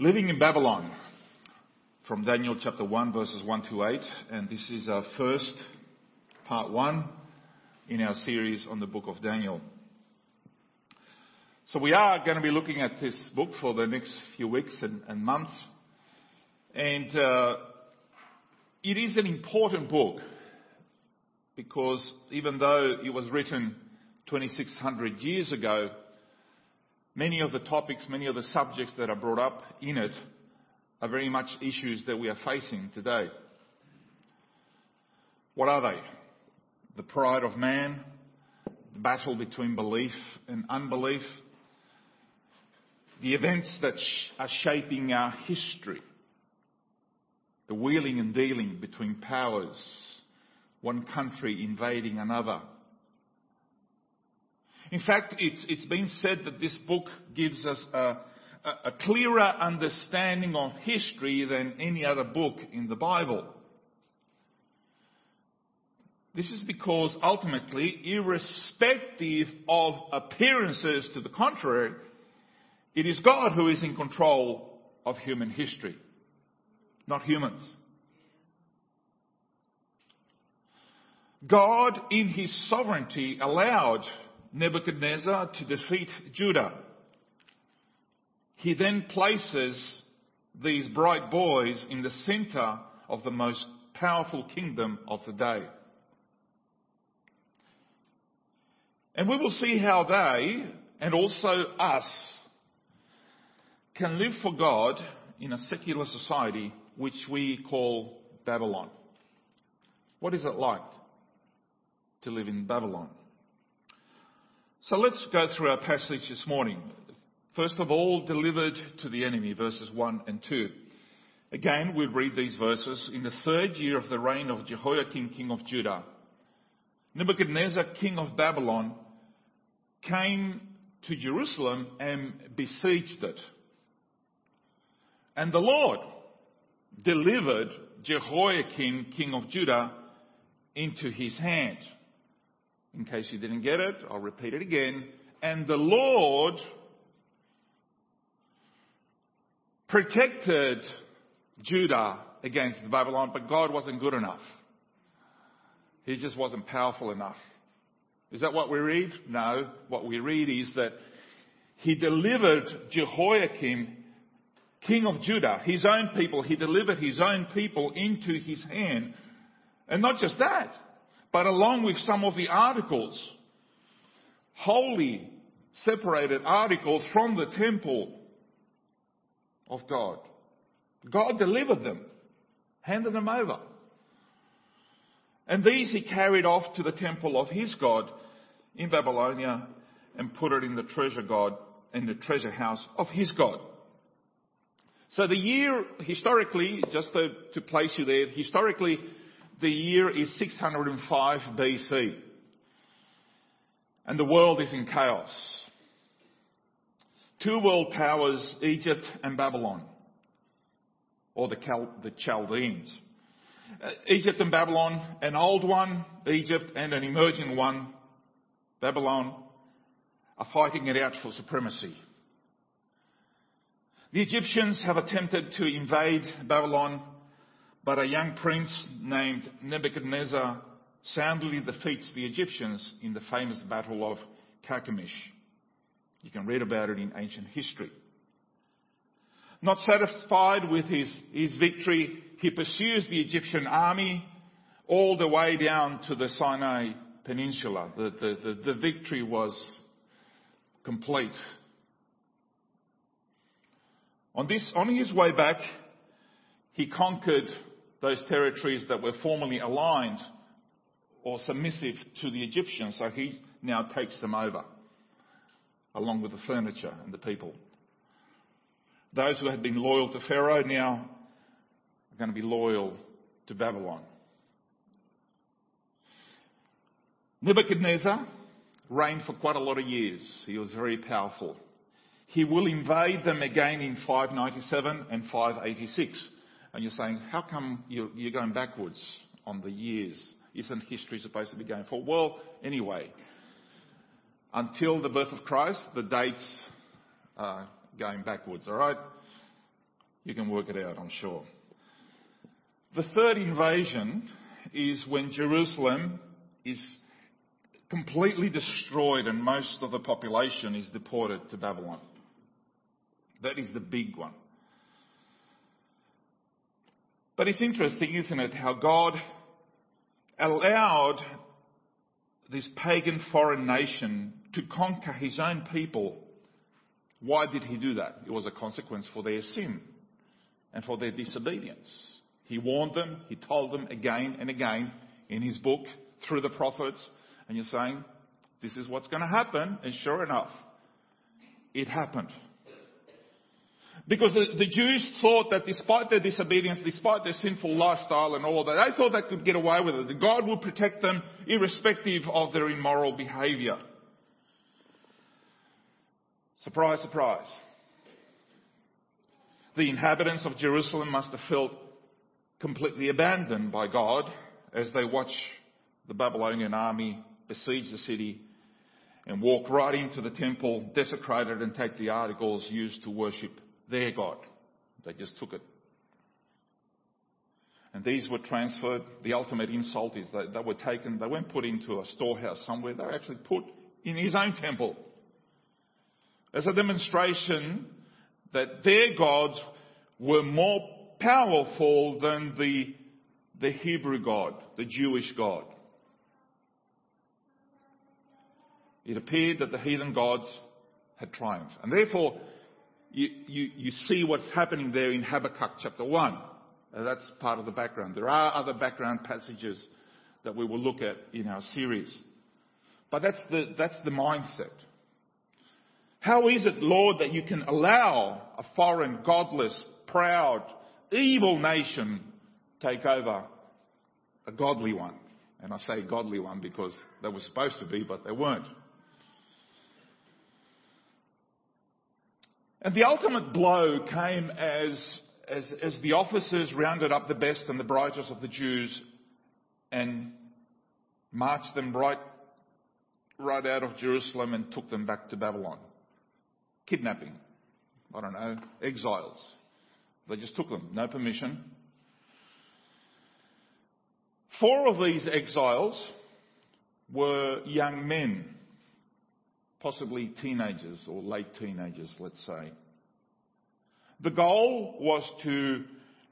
Living in Babylon from Daniel chapter 1 verses 1 to 8 and this is our first part 1 in our series on the book of Daniel. So we are going to be looking at this book for the next few weeks and, and months and uh, it is an important book because even though it was written 2600 years ago, many of the topics, many of the subjects that are brought up in it are very much issues that we are facing today. What are they? The pride of man, the battle between belief and unbelief, the events that are shaping our history, the wheeling and dealing between powers, one country invading another. In fact, it's, it's been said that this book gives us a, a clearer understanding of history than any other book in the Bible. This is because ultimately, irrespective of appearances to the contrary, it is God who is in control of human history, not humans. God, in his sovereignty, allowed Nebuchadnezzar to defeat Judah. He then places these bright boys in the center of the most powerful kingdom of the day. And we will see how they, and also us, can live for God in a secular society which we call Babylon. What is it like to live in Babylon? So let's go through our passage this morning. First of all, delivered to the enemy, verses 1 and 2. Again, we read these verses. In the third year of the reign of Jehoiakim, king of Judah, Nebuchadnezzar, king of Babylon, came to Jerusalem and besieged it. And the Lord delivered Jehoiakim, king of Judah, into his hand. In case you didn't get it, I'll repeat it again. And the Lord protected Judah against Babylon, but God wasn't good enough. He just wasn't powerful enough. Is that what we read? No. What we read is that he delivered Jehoiakim, king of Judah, his own people, he delivered his own people into his hand. And not just that, but along with some of the articles, holy, separated articles from the temple of God. God delivered them, handed them over. And these he carried off to the temple of his God in Babylonia and put it in the treasure God, in the treasure house of his God. So the year, historically, just to, to place you there, historically, the year is 605 BC. And the world is in chaos. Two world powers, Egypt and Babylon, or the, Chal- the Chaldeans. Uh, Egypt and Babylon, an old one, Egypt, and an emerging one, Babylon, are fighting it out for supremacy. The Egyptians have attempted to invade Babylon but a young prince named Nebuchadnezzar soundly defeats the Egyptians in the famous Battle of Carchemish. You can read about it in ancient history. Not satisfied with his, his victory, he pursues the Egyptian army all the way down to the Sinai Peninsula. The, the, the, the victory was complete. On, this, on his way back, he conquered those territories that were formerly aligned or submissive to the Egyptians, so he now takes them over, along with the furniture and the people. Those who had been loyal to Pharaoh now are going to be loyal to Babylon. Nebuchadnezzar reigned for quite a lot of years. He was very powerful. He will invade them again in 597 and 586. And you're saying, how come you're, going backwards on the years? Isn't history supposed to be going forward? Well, anyway, until the birth of Christ, the dates are going backwards, alright? You can work it out, I'm sure. The third invasion is when Jerusalem is completely destroyed and most of the population is deported to Babylon. That is the big one. But it's interesting, isn't it, how God allowed this pagan foreign nation to conquer his own people. Why did he do that? It was a consequence for their sin and for their disobedience. He warned them, he told them again and again in his book through the prophets, and you're saying, this is what's going to happen, and sure enough, it happened. Because the, the, Jews thought that despite their disobedience, despite their sinful lifestyle and all that, they thought they could get away with it. That God would protect them irrespective of their immoral behavior. Surprise, surprise. The inhabitants of Jerusalem must have felt completely abandoned by God as they watch the Babylonian army besiege the city and walk right into the temple, desecrate it and take the articles used to worship their God. They just took it. And these were transferred. The ultimate insult is that they were taken, they weren't put into a storehouse somewhere, they were actually put in his own temple. As a demonstration that their gods were more powerful than the, the Hebrew God, the Jewish God. It appeared that the heathen gods had triumphed. And therefore, you, you, you see what's happening there in Habakkuk chapter 1. Uh, that's part of the background. There are other background passages that we will look at in our series. But that's the, that's the mindset. How is it, Lord, that you can allow a foreign, godless, proud, evil nation take over a godly one? And I say godly one because they were supposed to be, but they weren't. And the ultimate blow came as, as, as the officers rounded up the best and the brightest of the Jews and marched them right, right out of Jerusalem and took them back to Babylon. Kidnapping. I don't know, exiles. They just took them, no permission. Four of these exiles were young men possibly teenagers or late teenagers, let's say. The goal was to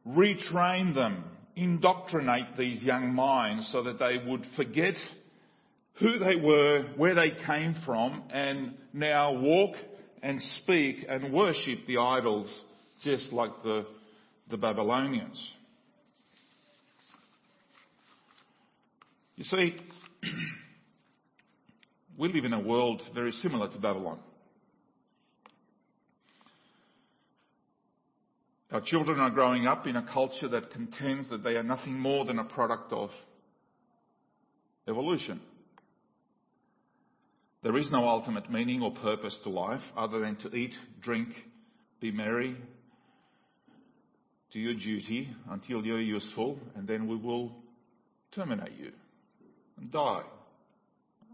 retrain them, indoctrinate these young minds so that they would forget who they were, where they came from, and now walk and speak and worship the idols just like the, the Babylonians. You see, we live in a world very similar to Babylon. Our children are growing up in a culture that contends that they are nothing more than a product of evolution. There is no ultimate meaning or purpose to life other than to eat, drink, be merry, do your duty until you're useful, and then we will terminate you and die.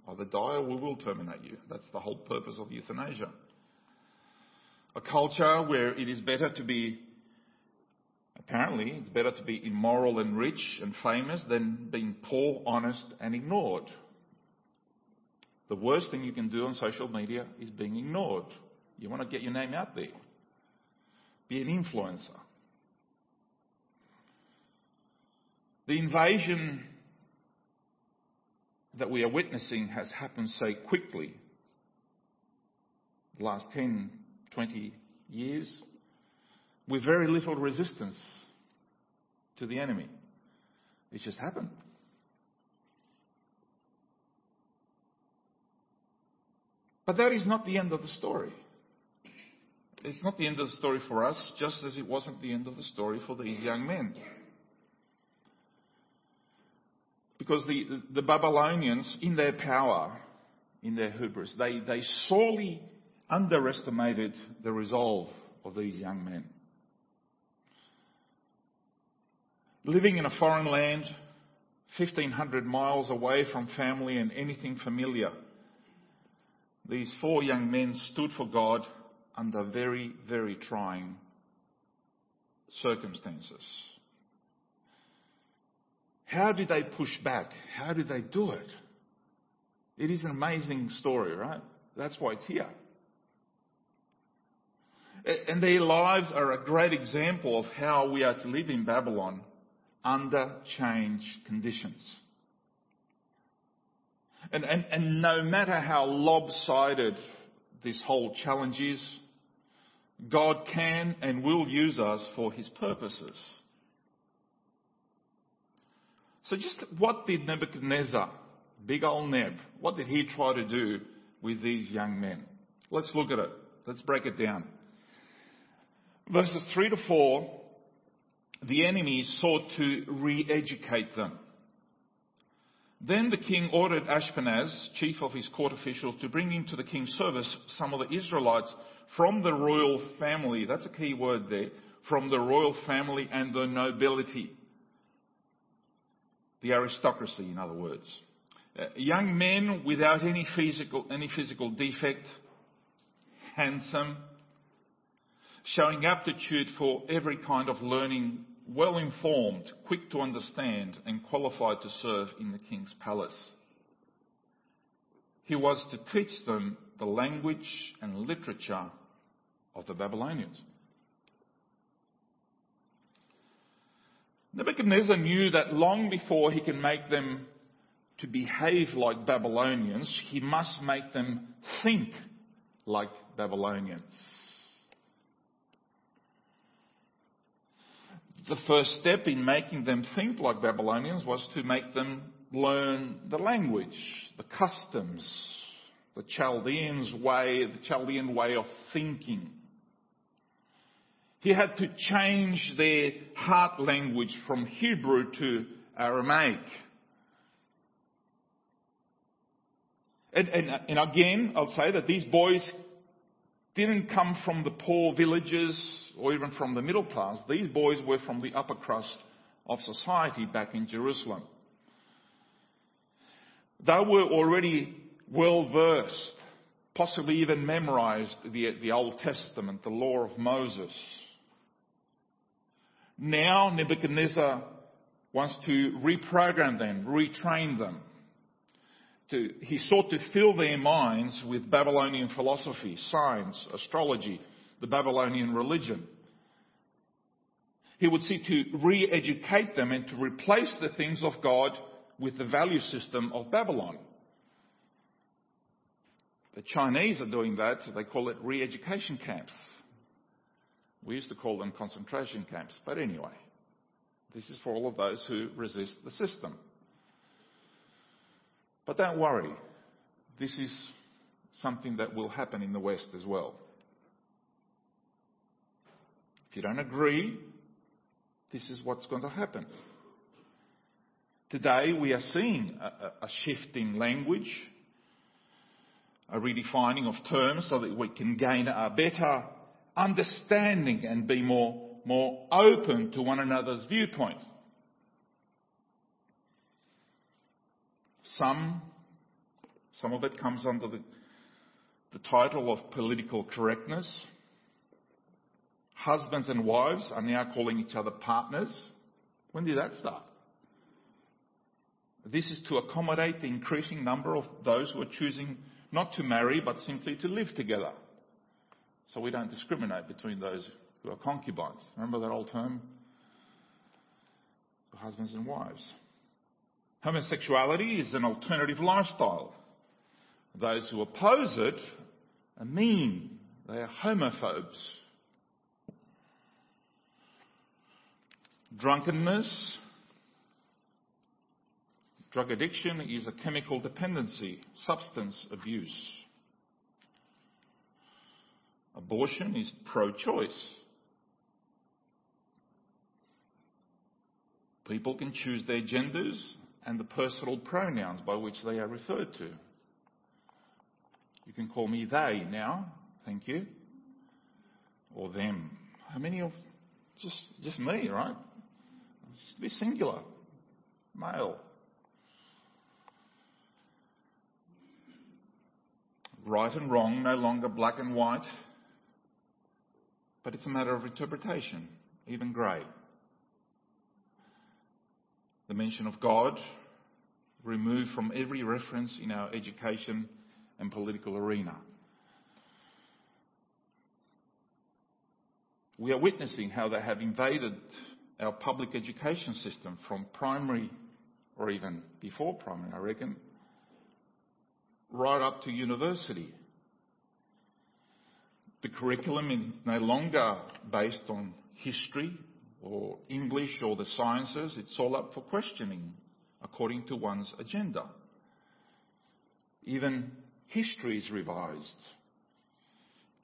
Either die or we will terminate you. That's the whole purpose of euthanasia. A culture where it is better to be, apparently, it's better to be immoral and rich and famous than being poor, honest and ignored. The worst thing you can do on social media is being ignored. You want to get your name out there. Be an influencer. The invasion that we are witnessing has happened so quickly, the last 10, 20 years, with very little resistance to the enemy. It just happened. But that is not the end of the story. It's not the end of the story for us, just as it wasn't the end of the story for these young men. Because the, the Babylonians, in their power, in their hubris, they, they sorely underestimated the resolve of these young men. Living in a foreign land, 1500 miles away from family and anything familiar, these four young men stood for God under very, very trying circumstances. How did they push back? How did they do it? It is an amazing story, right? That's why it's here. And their lives are a great example of how we are to live in Babylon under changed conditions. And, and, and no matter how lopsided this whole challenge is, God can and will use us for His purposes. So just what did Nebuchadnezzar, big old Neb, what did he try to do with these young men? Let's look at it. Let's break it down. Verses 3 to 4, the enemy sought to re-educate them. Then the king ordered Ashpenaz, chief of his court officials, to bring into the king's service some of the Israelites from the royal family. That's a key word there. From the royal family and the nobility. The aristocracy, in other words. Uh, young men without any physical, any physical defect, handsome, showing aptitude for every kind of learning, well informed, quick to understand, and qualified to serve in the king's palace. He was to teach them the language and literature of the Babylonians. Nebuchadnezzar knew that long before he can make them to behave like Babylonians, he must make them think like Babylonians. the first step in making them think like Babylonians was to make them learn the language, the customs, the Chaldeans way, the Chaldean way of thinking. He had to change their heart language from Hebrew to Aramaic. And, and, and again, I'll say that these boys didn't come from the poor villages or even from the middle class. These boys were from the upper crust of society back in Jerusalem. They were already well versed, possibly even memorized the, the Old Testament, the law of Moses. Now Nebuchadnezzar wants to reprogram them, retrain them to, he sought to fill their minds with Babylonian philosophy, science, astrology, the Babylonian religion. He would seek to re-educate them and to replace the things of God with the value system of Babylon. The Chinese are doing that. They call it re-education camps. We used to call them concentration camps. But anyway, this is for all of those who resist the system. But don't worry, this is something that will happen in the West as well. If you don't agree, this is what's going to happen. Today we are seeing a, a shift in language, a redefining of terms so that we can gain a better understanding and be more, more open to one another's viewpoint. Some, some of it comes under the, the title of political correctness. Husbands and wives are now calling each other partners. When did that start? This is to accommodate the increasing number of those who are choosing not to marry but simply to live together. So we don't discriminate between those who are concubines. Remember that old term? Husbands and wives. Homosexuality is an alternative lifestyle. Those who oppose it are mean. They are homophobes. Drunkenness, drug addiction is a chemical dependency, substance abuse. Abortion is pro-choice. People can choose their genders and the personal pronouns by which they are referred to. You can call me they now, thank you, or them. How many of just just me, right? Just be singular, male. Right and wrong, no longer black and white, but it's a matter of interpretation. even grey. The mention of God removed from every reference in our education and political arena. We are witnessing how they have invaded our public education system from primary or even before primary, I reckon, right up to university. The curriculum is no longer based on history or English or the sciences. It's all up for questioning according to one's agenda. Even history is revised.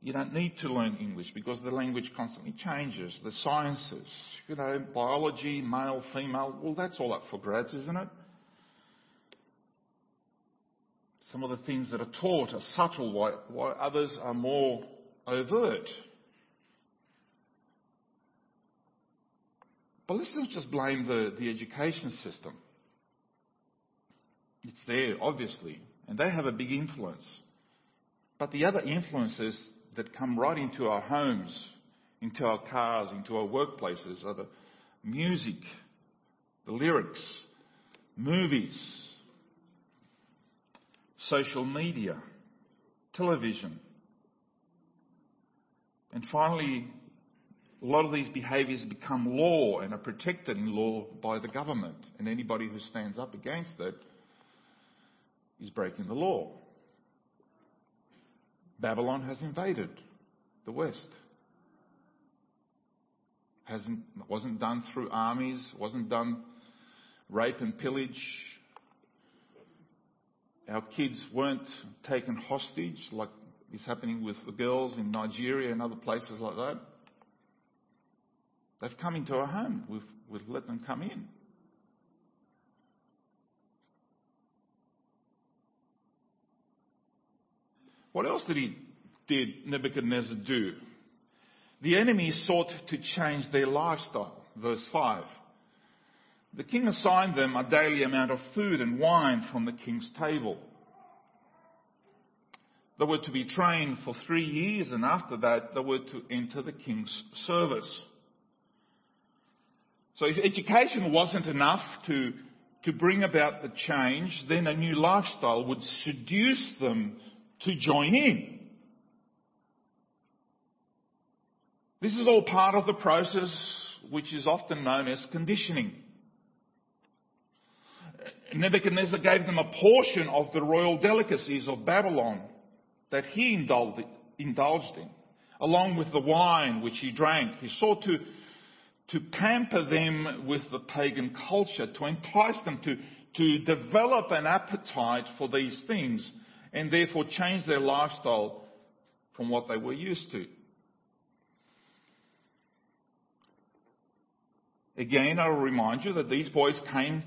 You don't need to learn English because the language constantly changes. The sciences, you know, biology, male, female, well, that's all up for grabs, isn't it? Some of the things that are taught are subtle, while, while others are more overt. But let's not just blame the, the education system. It's there, obviously, and they have a big influence. But the other influences that come right into our homes, into our cars, into our workplaces are the music, the lyrics, movies, social media, television. And finally, a lot of these behaviours become law and are protected in law by the government, and anybody who stands up against it is breaking the law. Babylon has invaded the West. Hasn't, wasn't done through armies, wasn't done rape and pillage. Our kids weren't taken hostage like is happening with the girls in Nigeria and other places like that. They've come into our home. We've, we've let them come in. What else did he did Nebuchadnezzar do? The enemy sought to change their lifestyle. Verse 5. The king assigned them a daily amount of food and wine from the king's table. They were to be trained for three years and after that they were to enter the king's service. So if education wasn't enough to, to bring about the change, then a new lifestyle would seduce them to join in. This is all part of the process which is often known as conditioning. Nebuchadnezzar gave them a portion of the royal delicacies of Babylon that he indulged in, along with the wine which he drank. He sought to, to pamper them with the pagan culture, to entice them to, to develop an appetite for these things and therefore change their lifestyle from what they were used to. Again, I'll remind you that these boys came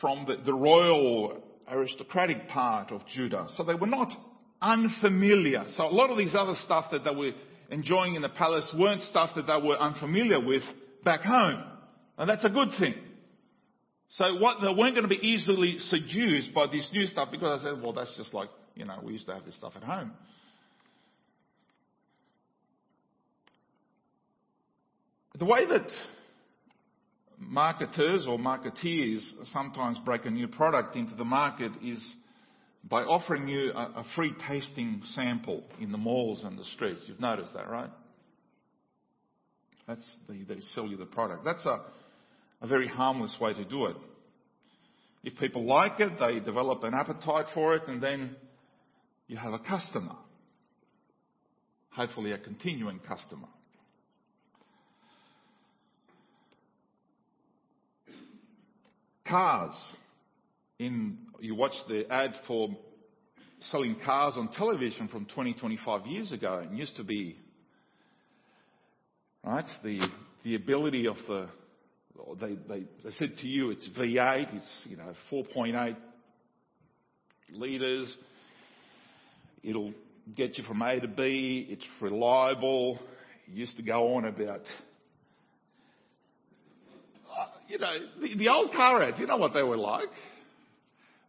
from the, the royal aristocratic part of Judah, so they were not unfamiliar. So a lot of these other stuff that they were enjoying in the palace weren't stuff that they were unfamiliar with back home. And that's a good thing. So what, they weren't going to be easily seduced by this new stuff because I said, well, that's just like you know, we used to have this stuff at home. The way that marketers or marketeers sometimes break a new product into the market is by offering you a, a free tasting sample in the malls and the streets. You've noticed that, right? That's the, they sell you the product. That's a, a very harmless way to do it. If people like it, they develop an appetite for it, and then you have a customer. Hopefully a continuing customer. Cars. In, you watch the ad for selling cars on television from 20, 25 years ago. It used to be, right, the, the ability of the, they, they, they said to you it's V8, it's, you know, 4.8 litres, It'll get you from A to B. It's reliable. It used to go on about, uh, you know, the, the old car ads, you know what they were like.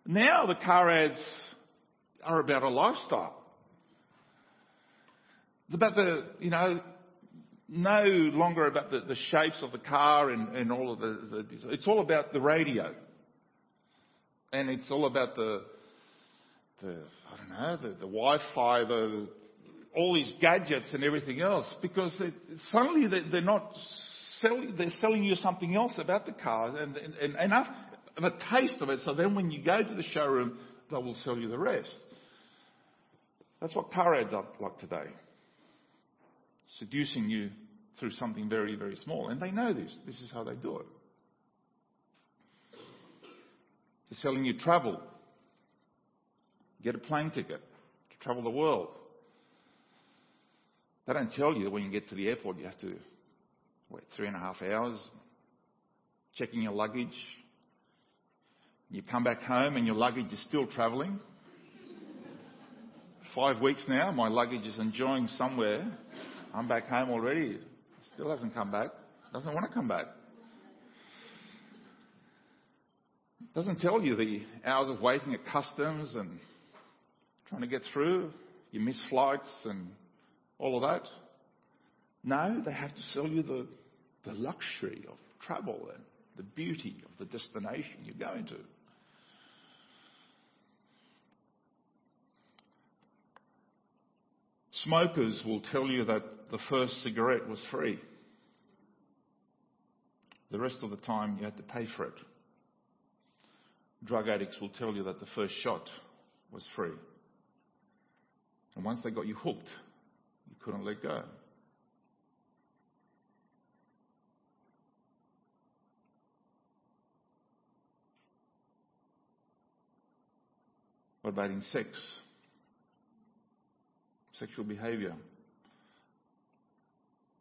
Now the car ads are about a lifestyle. It's about the, you know, no longer about the, the shapes of the car and, and all of the, the, it's all about the radio. And it's all about the, the I don't know, the, the Wi-Fi, the, all these gadgets and everything else because they, suddenly they, they're not selling, they're selling you something else about the car and, and, and enough of a taste of it. So then when you go to the showroom, they will sell you the rest. That's what car ads are like today. Seducing you through something very, very small. And they know this. This is how they do it. They're selling you travel. Get a plane ticket to travel the world. They don't tell you that when you get to the airport you have to wait three and a half hours checking your luggage. You come back home and your luggage is still travelling. Five weeks now, my luggage is enjoying somewhere. I'm back home already. Still hasn't come back. Doesn't want to come back. Doesn't tell you the hours of waiting at customs and trying to get through. You miss flights and all of that. No, they have to sell you the, the luxury of travel and the beauty of the destination you're going to. Smokers will tell you that the first cigarette was free. The rest of the time you had to pay for it. Drug addicts will tell you that the first shot was free. And once they got you hooked, you couldn't let go. What about in sex? Sexual behavior.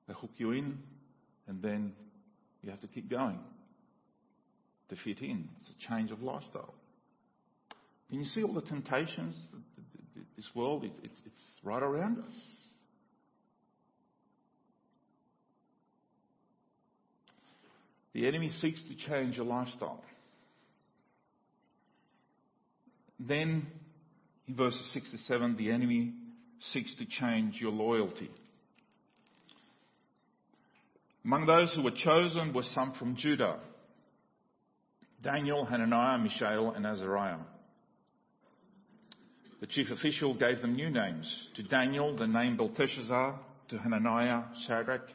They hook you in and then you have to keep going to fit in. It's a change of lifestyle. Can you see all the temptations? This world, it's, it's right around us. The enemy seeks to change your lifestyle. Then, in verses 6 to 7, the enemy seeks to change your loyalty. Among those who were chosen were some from Judah Daniel, Hananiah, Mishael, and Azariah. The chief official gave them new names. To Daniel, the name Belteshazzar, to Hananiah, Shadrach,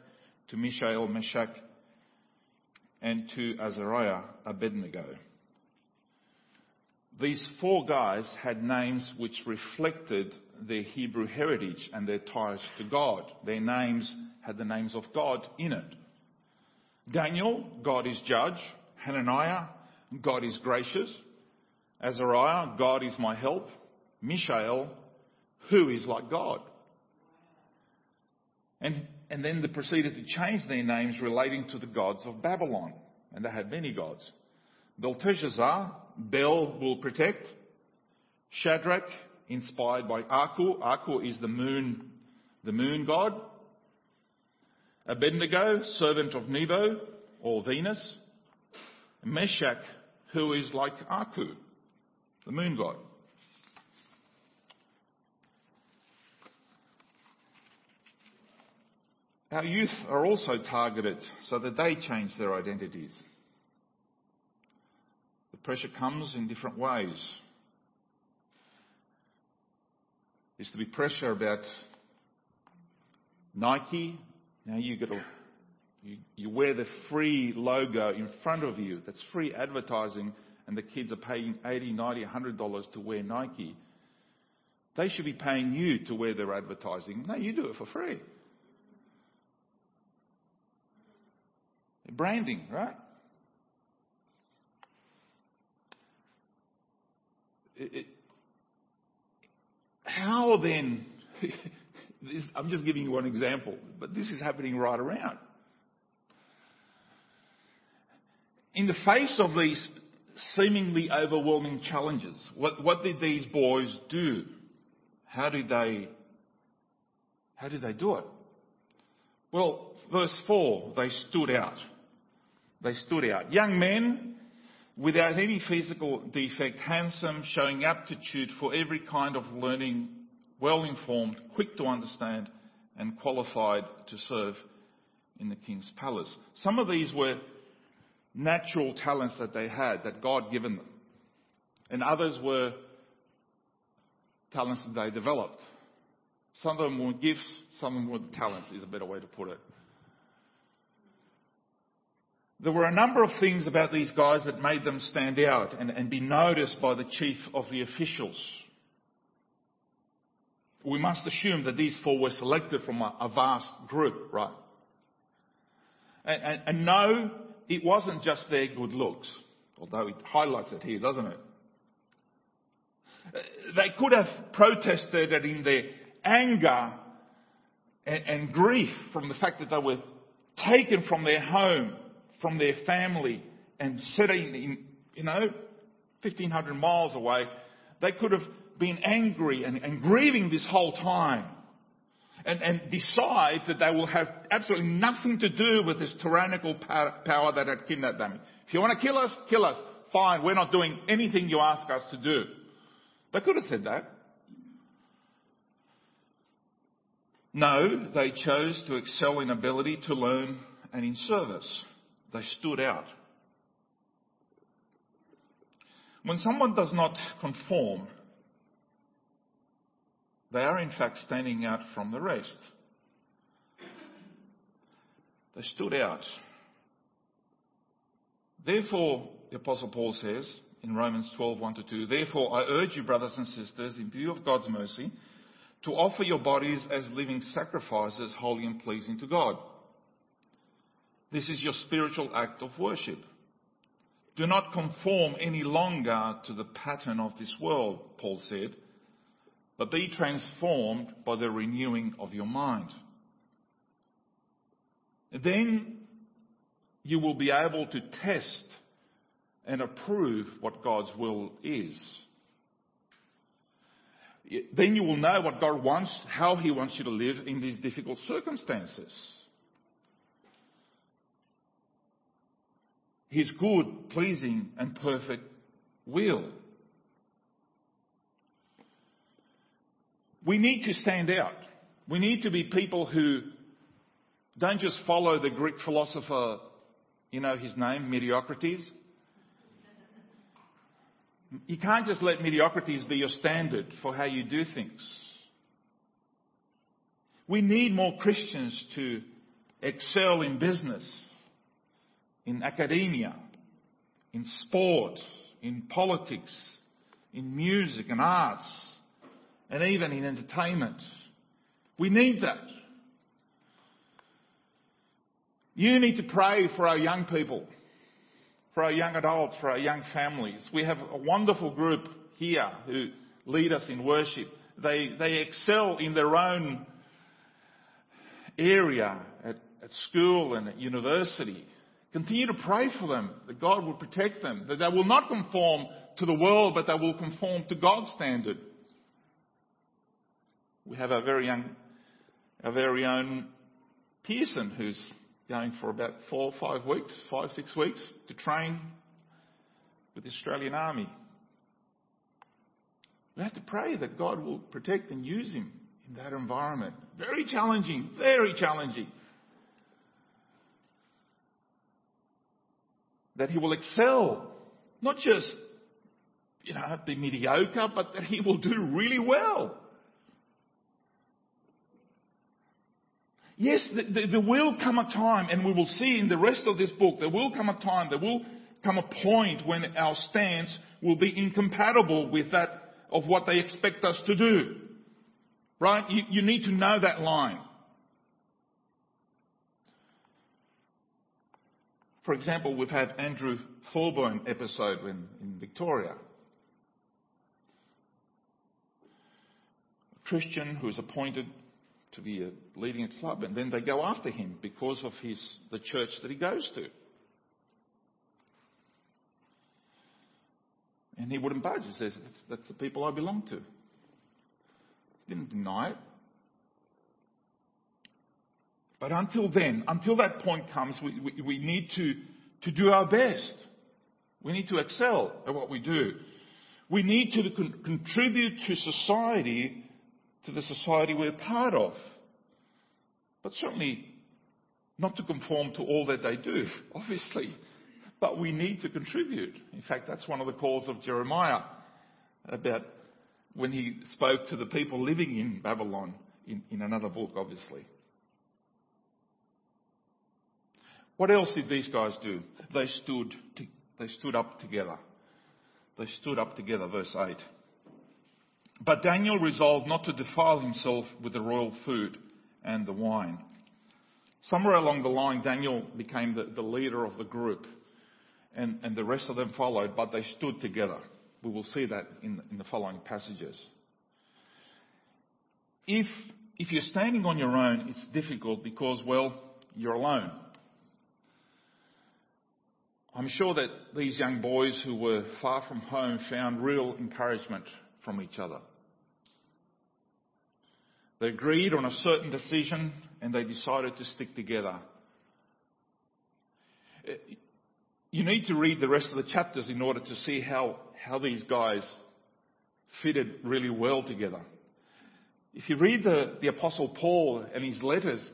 to Mishael, Meshach, and to Azariah, Abednego. These four guys had names which reflected their Hebrew heritage and their ties to God. Their names had the names of God in it. Daniel, God is judge. Hananiah, God is gracious. Azariah, God is my help. Mishael, who is like God. And, and then they proceeded to change their names relating to the gods of Babylon. And they had many gods. Belteshazzar, Bel will protect. Shadrach, inspired by Aku. Aku is the moon, the moon god. Abednego, servant of Nebo or Venus. Meshach, who is like Aku, the moon god. Our youth are also targeted so that they change their identities. The pressure comes in different ways. There used to be pressure about Nike. Now you got to you, you wear the free logo in front of you. That's free advertising, and the kids are paying 80, 90, 100 dollars to wear Nike. They should be paying you to wear their advertising. No, you do it for free. Branding, right? It, it, how then? I'm just giving you one example, but this is happening right around. In the face of these seemingly overwhelming challenges, what, what did these boys do? How did they, how did they do it? Well, verse 4, they stood out. They stood out. Young men without any physical defect, handsome, showing aptitude for every kind of learning, well informed, quick to understand, and qualified to serve in the king's palace. Some of these were natural talents that they had, that God given them. And others were talents that they developed. Some of them were gifts, some of them were talents, is a better way to put it. There were a number of things about these guys that made them stand out and, and be noticed by the chief of the officials. We must assume that these four were selected from a, a vast group, right? And, and, and no, it wasn't just their good looks, although it highlights it here, doesn't it? They could have protested in their anger and, and grief from the fact that they were taken from their home, from their family, and sitting in, you know, 1500 miles away. They could have been angry and, and grieving this whole time. And, and, decide that they will have absolutely nothing to do with this tyrannical power that had kidnapped them. If you want to kill us, kill us. Fine, we're not doing anything you ask us to do. They could have said that. No, they chose to excel in ability to learn and in service. They stood out. When someone does not conform, they are in fact standing out from the rest. They stood out. Therefore, the Apostle Paul says in Romans 12, 1 to 2, Therefore I urge you, brothers and sisters, in view of God's mercy, to offer your bodies as living sacrifices, holy and pleasing to God. This is your spiritual act of worship. Do not conform any longer to the pattern of this world, Paul said, but be transformed by the renewing of your mind. Then you will be able to test and approve what God's will is then you will know what God wants, how He wants you to live in these difficult circumstances. His good, pleasing, and perfect will. We need to stand out. We need to be people who don't just follow the Greek philosopher, you know his name, Mediocrities. You can't just let mediocrities be your standard for how you do things. We need more Christians to excel in business, in academia, in sport, in politics, in music and arts, and even in entertainment. We need that. You need to pray for our young people for our young adults, for our young families. We have a wonderful group here who lead us in worship. They, they excel in their own area at, at school and at university. Continue to pray for them that God will protect them, that they will not conform to the world, but they will conform to God's standard. We have our very young, our very own Pearson, who's going for about four five weeks, five, six weeks to train with the Australian Army. We have to pray that God will protect and use him in that environment. Very challenging, very challenging. That he will excel, not just, you know, be mediocre, but that he will do really well. Yes, there will come a time, and we will see in the rest of this book, there will come a time, there will come a point when our stance will be incompatible with that of what they expect us to do. Right? You, you need to know that line. For example, we've had Andrew Thorburn episode in, in Victoria. A Christian who is appointed to be a leading a club, and then they go after him because of his the church that he goes to. And he wouldn't budge. He says, that's, that's the people I belong to. He didn't deny it. But until then, until that point comes, we, we, we need to, to do our best. We need to excel at what we do. We need to con- contribute to society to the society we're part of. But certainly not to conform to all that they do, obviously, but we need to contribute. In fact, that's one of the calls of Jeremiah about when he spoke to the people living in Babylon in, in another book, obviously. What else did these guys do? They stood, to, they stood up together. They stood up together, verse 8. But Daniel resolved not to defile himself with the royal food and the wine. Somewhere along the line, Daniel became the, the leader of the group, and, and the rest of them followed, but they stood together. We will see that in, in the following passages. If, if you're standing on your own, it's difficult because, well, you're alone. I'm sure that these young boys who were far from home found real encouragement from each other. They agreed on a certain decision and they decided to stick together. Eh, you need to read the rest of the chapters in order to see how, how these guys fitted really well together. If you read the, the Apostle Paul and his letters,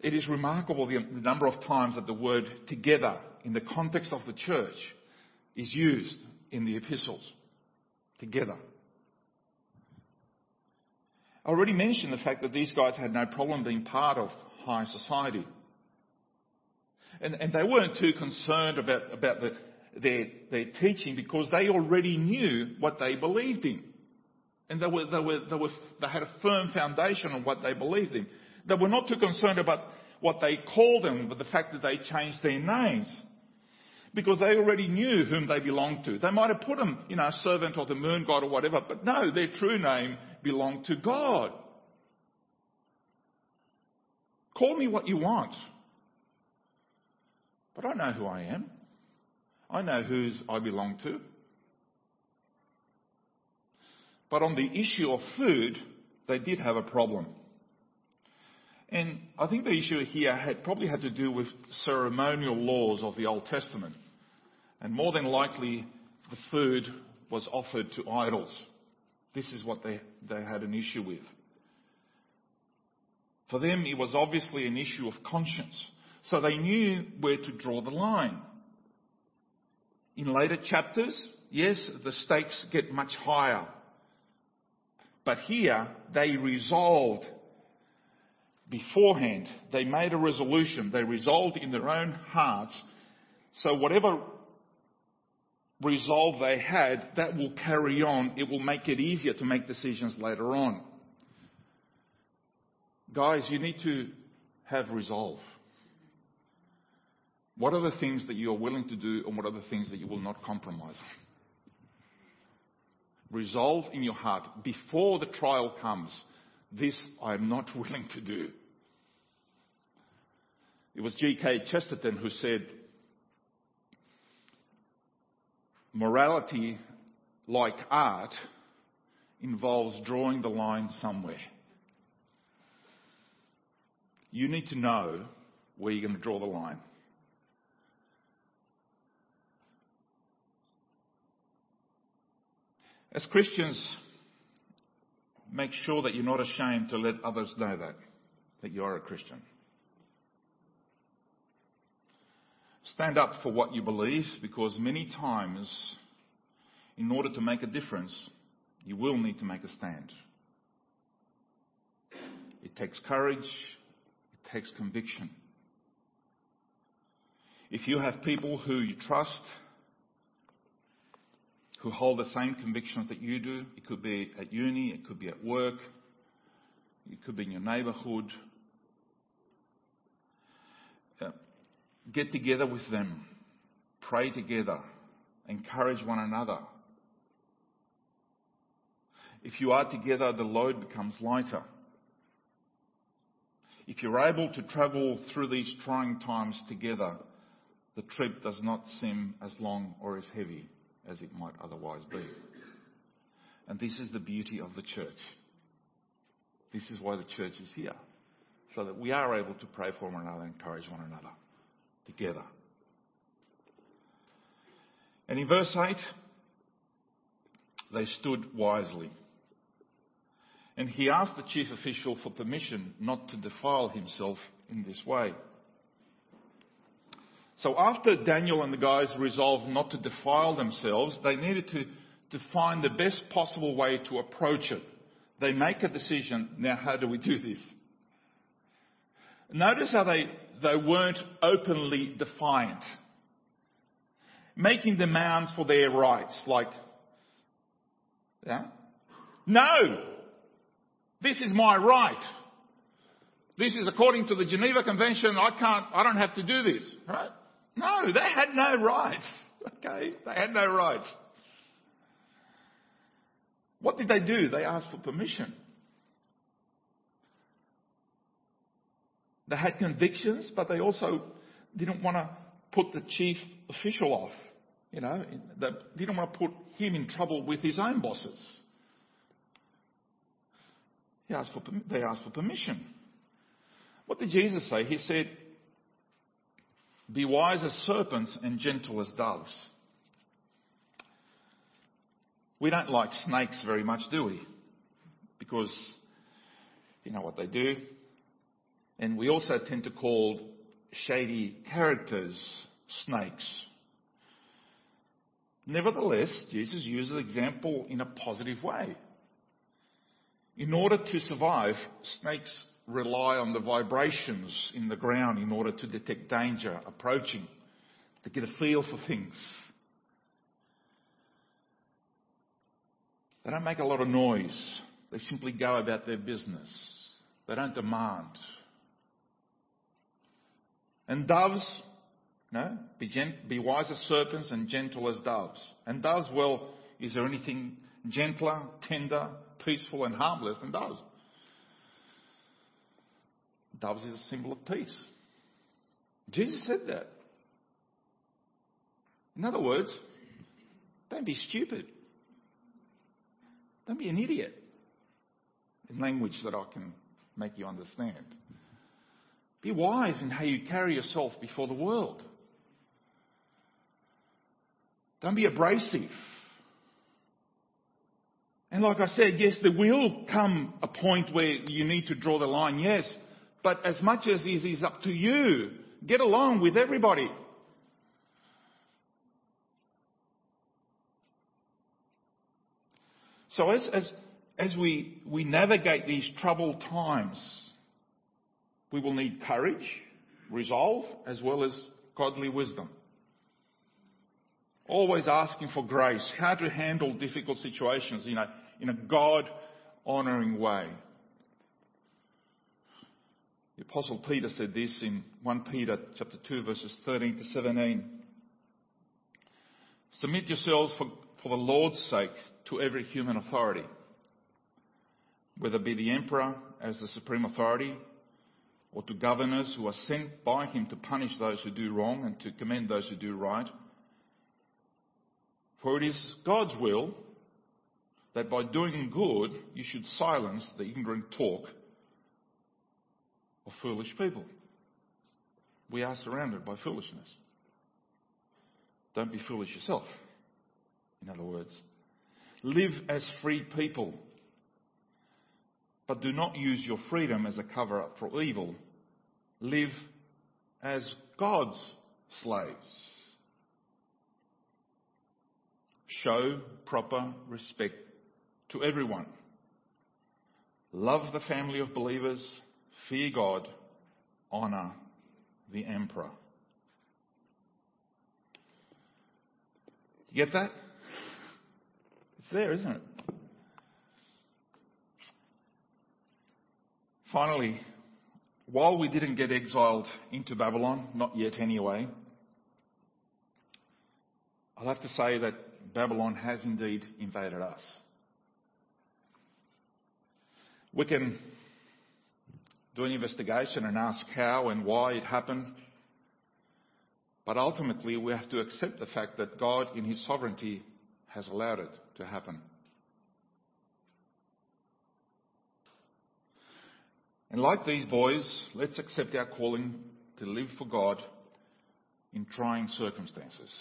it is remarkable the, number of times that the word together in the context of the church is used in the epistles. Together. I already mentioned the fact that these guys had no problem being part of high society. And, and they weren't too concerned about, about the, their, their teaching because they already knew what they believed in. And they, were, they, were, they, were, they had a firm foundation on what they believed in. They were not too concerned about what they called them, but the fact that they changed their names. Because they already knew whom they belonged to. They might have put them, you know, servant of the moon god or whatever, but no, their true name belonged to God. Call me what you want. But I know who I am. I know whose I belong to. But on the issue of food, they did have a problem. And I think the issue here had probably had to do with ceremonial laws of the Old Testament. And more than likely, the food was offered to idols. This is what they, they had an issue with. For them, it was obviously an issue of conscience. So they knew where to draw the line. In later chapters, yes, the stakes get much higher. But here, they resolved beforehand. They made a resolution. They resolved in their own hearts. So whatever resolve they had, that will carry on. It will make it easier to make decisions later on. Guys, you need to have resolve. What are the things that you are willing to do and what are the things that you will not compromise Resolve in your heart before the trial comes. This I am not willing to do. It was G.K. Chesterton who said, morality, like art, involves drawing the line somewhere. You need to know where you're going to draw the line. As Christians, make sure that you're not ashamed to let others know that, that you are a Christian. Stand up for what you believe because many times, in order to make a difference, you will need to make a stand. It takes courage, it takes conviction. If you have people who you trust, who hold the same convictions that you do. It could be at uni, it could be at work, it could be in your neighborhood. Uh, get together with them, pray together, encourage one another. If you are together, the load becomes lighter. If you're able to travel through these trying times together, the trip does not seem as long or as heavy as it might otherwise be. And this is the beauty of the church. This is why the church is here. So that we are able to pray for one another, and encourage one another together. And in verse 8, they stood wisely. And he asked the chief official for permission not to defile himself in this way. So after Daniel and the guys resolved not to defile themselves, they needed to, to find the best possible way to approach it. They make a decision, now how do we do this? Notice how they, they weren't openly defiant. Making demands for their rights, like, yeah? No! This is my right. This is according to the Geneva Convention. I can't, I don't have to do this, right? No, they had no rights. Okay? They had no rights. What did they do? They asked for permission. They had convictions, but they also didn't want to put the chief official off. You know, they didn't want to put him in trouble with his own bosses. He asked for, they asked for permission. What did Jesus say? He said, be wise as serpents and gentle as doves. We don't like snakes very much, do we? Because you know what they do. And we also tend to call shady characters snakes. Nevertheless, Jesus uses the example in a positive way. In order to survive, snakes rely on the vibrations in the ground in order to detect danger approaching, to get a feel for things. They don't make a lot of noise. They simply go about their business. They don't demand. And doves, no, be, gent- be wise as serpents and gentle as doves. And doves, well, is there anything gentler, tender, peaceful and harmless than doves? Doves is a symbol of peace. Jesus said that. In other words, don't be stupid. Don't be an idiot. In language that I can make you understand. Be wise in how you carry yourself before the world. Don't be abrasive. And like I said, yes, there will come a point where you need to draw the line, yes. But as much as it is up to you, get along with everybody. So as, as, as we, we navigate these troubled times, we will need courage, resolve, as well as godly wisdom. Always asking for grace, how to handle difficult situations in a, in a God honoring way. The apostle Peter said this in 1 Peter chapter 2 verses 13 to 17. Submit yourselves for, for the Lord's sake to every human authority, whether it be the emperor as the supreme authority or to governors who are sent by him to punish those who do wrong and to commend those who do right. For it is God's will that by doing good you should silence the ignorant talk foolish people. We are surrounded by foolishness. Don't be foolish yourself. In other words, live as free people, but do not use your freedom as a cover up for evil. Live as God's slaves. Show proper respect to everyone. Love the family of believers Fear God, honor the emperor. You get that? It's there, isn't it? Finally, while we didn't get exiled into Babylon, not yet anyway, I'll have to say that Babylon has indeed invaded us. We can do an investigation and ask how and why it happened. But ultimately, we have to accept the fact that God, in His sovereignty, has allowed it to happen. And like these boys, let's accept our calling to live for God in trying circumstances.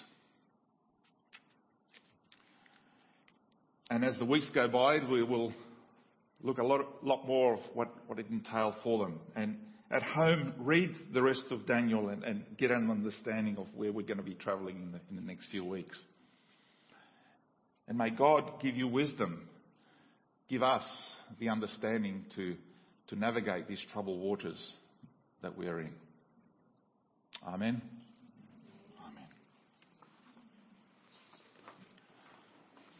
And as the weeks go by, we will look a lot, lot more of what, what it entailed for them. And, at home, read the rest of Daniel and, and get an understanding of where we're going to be traveling in the, in the next few weeks. And may God give you wisdom, give us the understanding to, to navigate these troubled waters that we're in. Amen.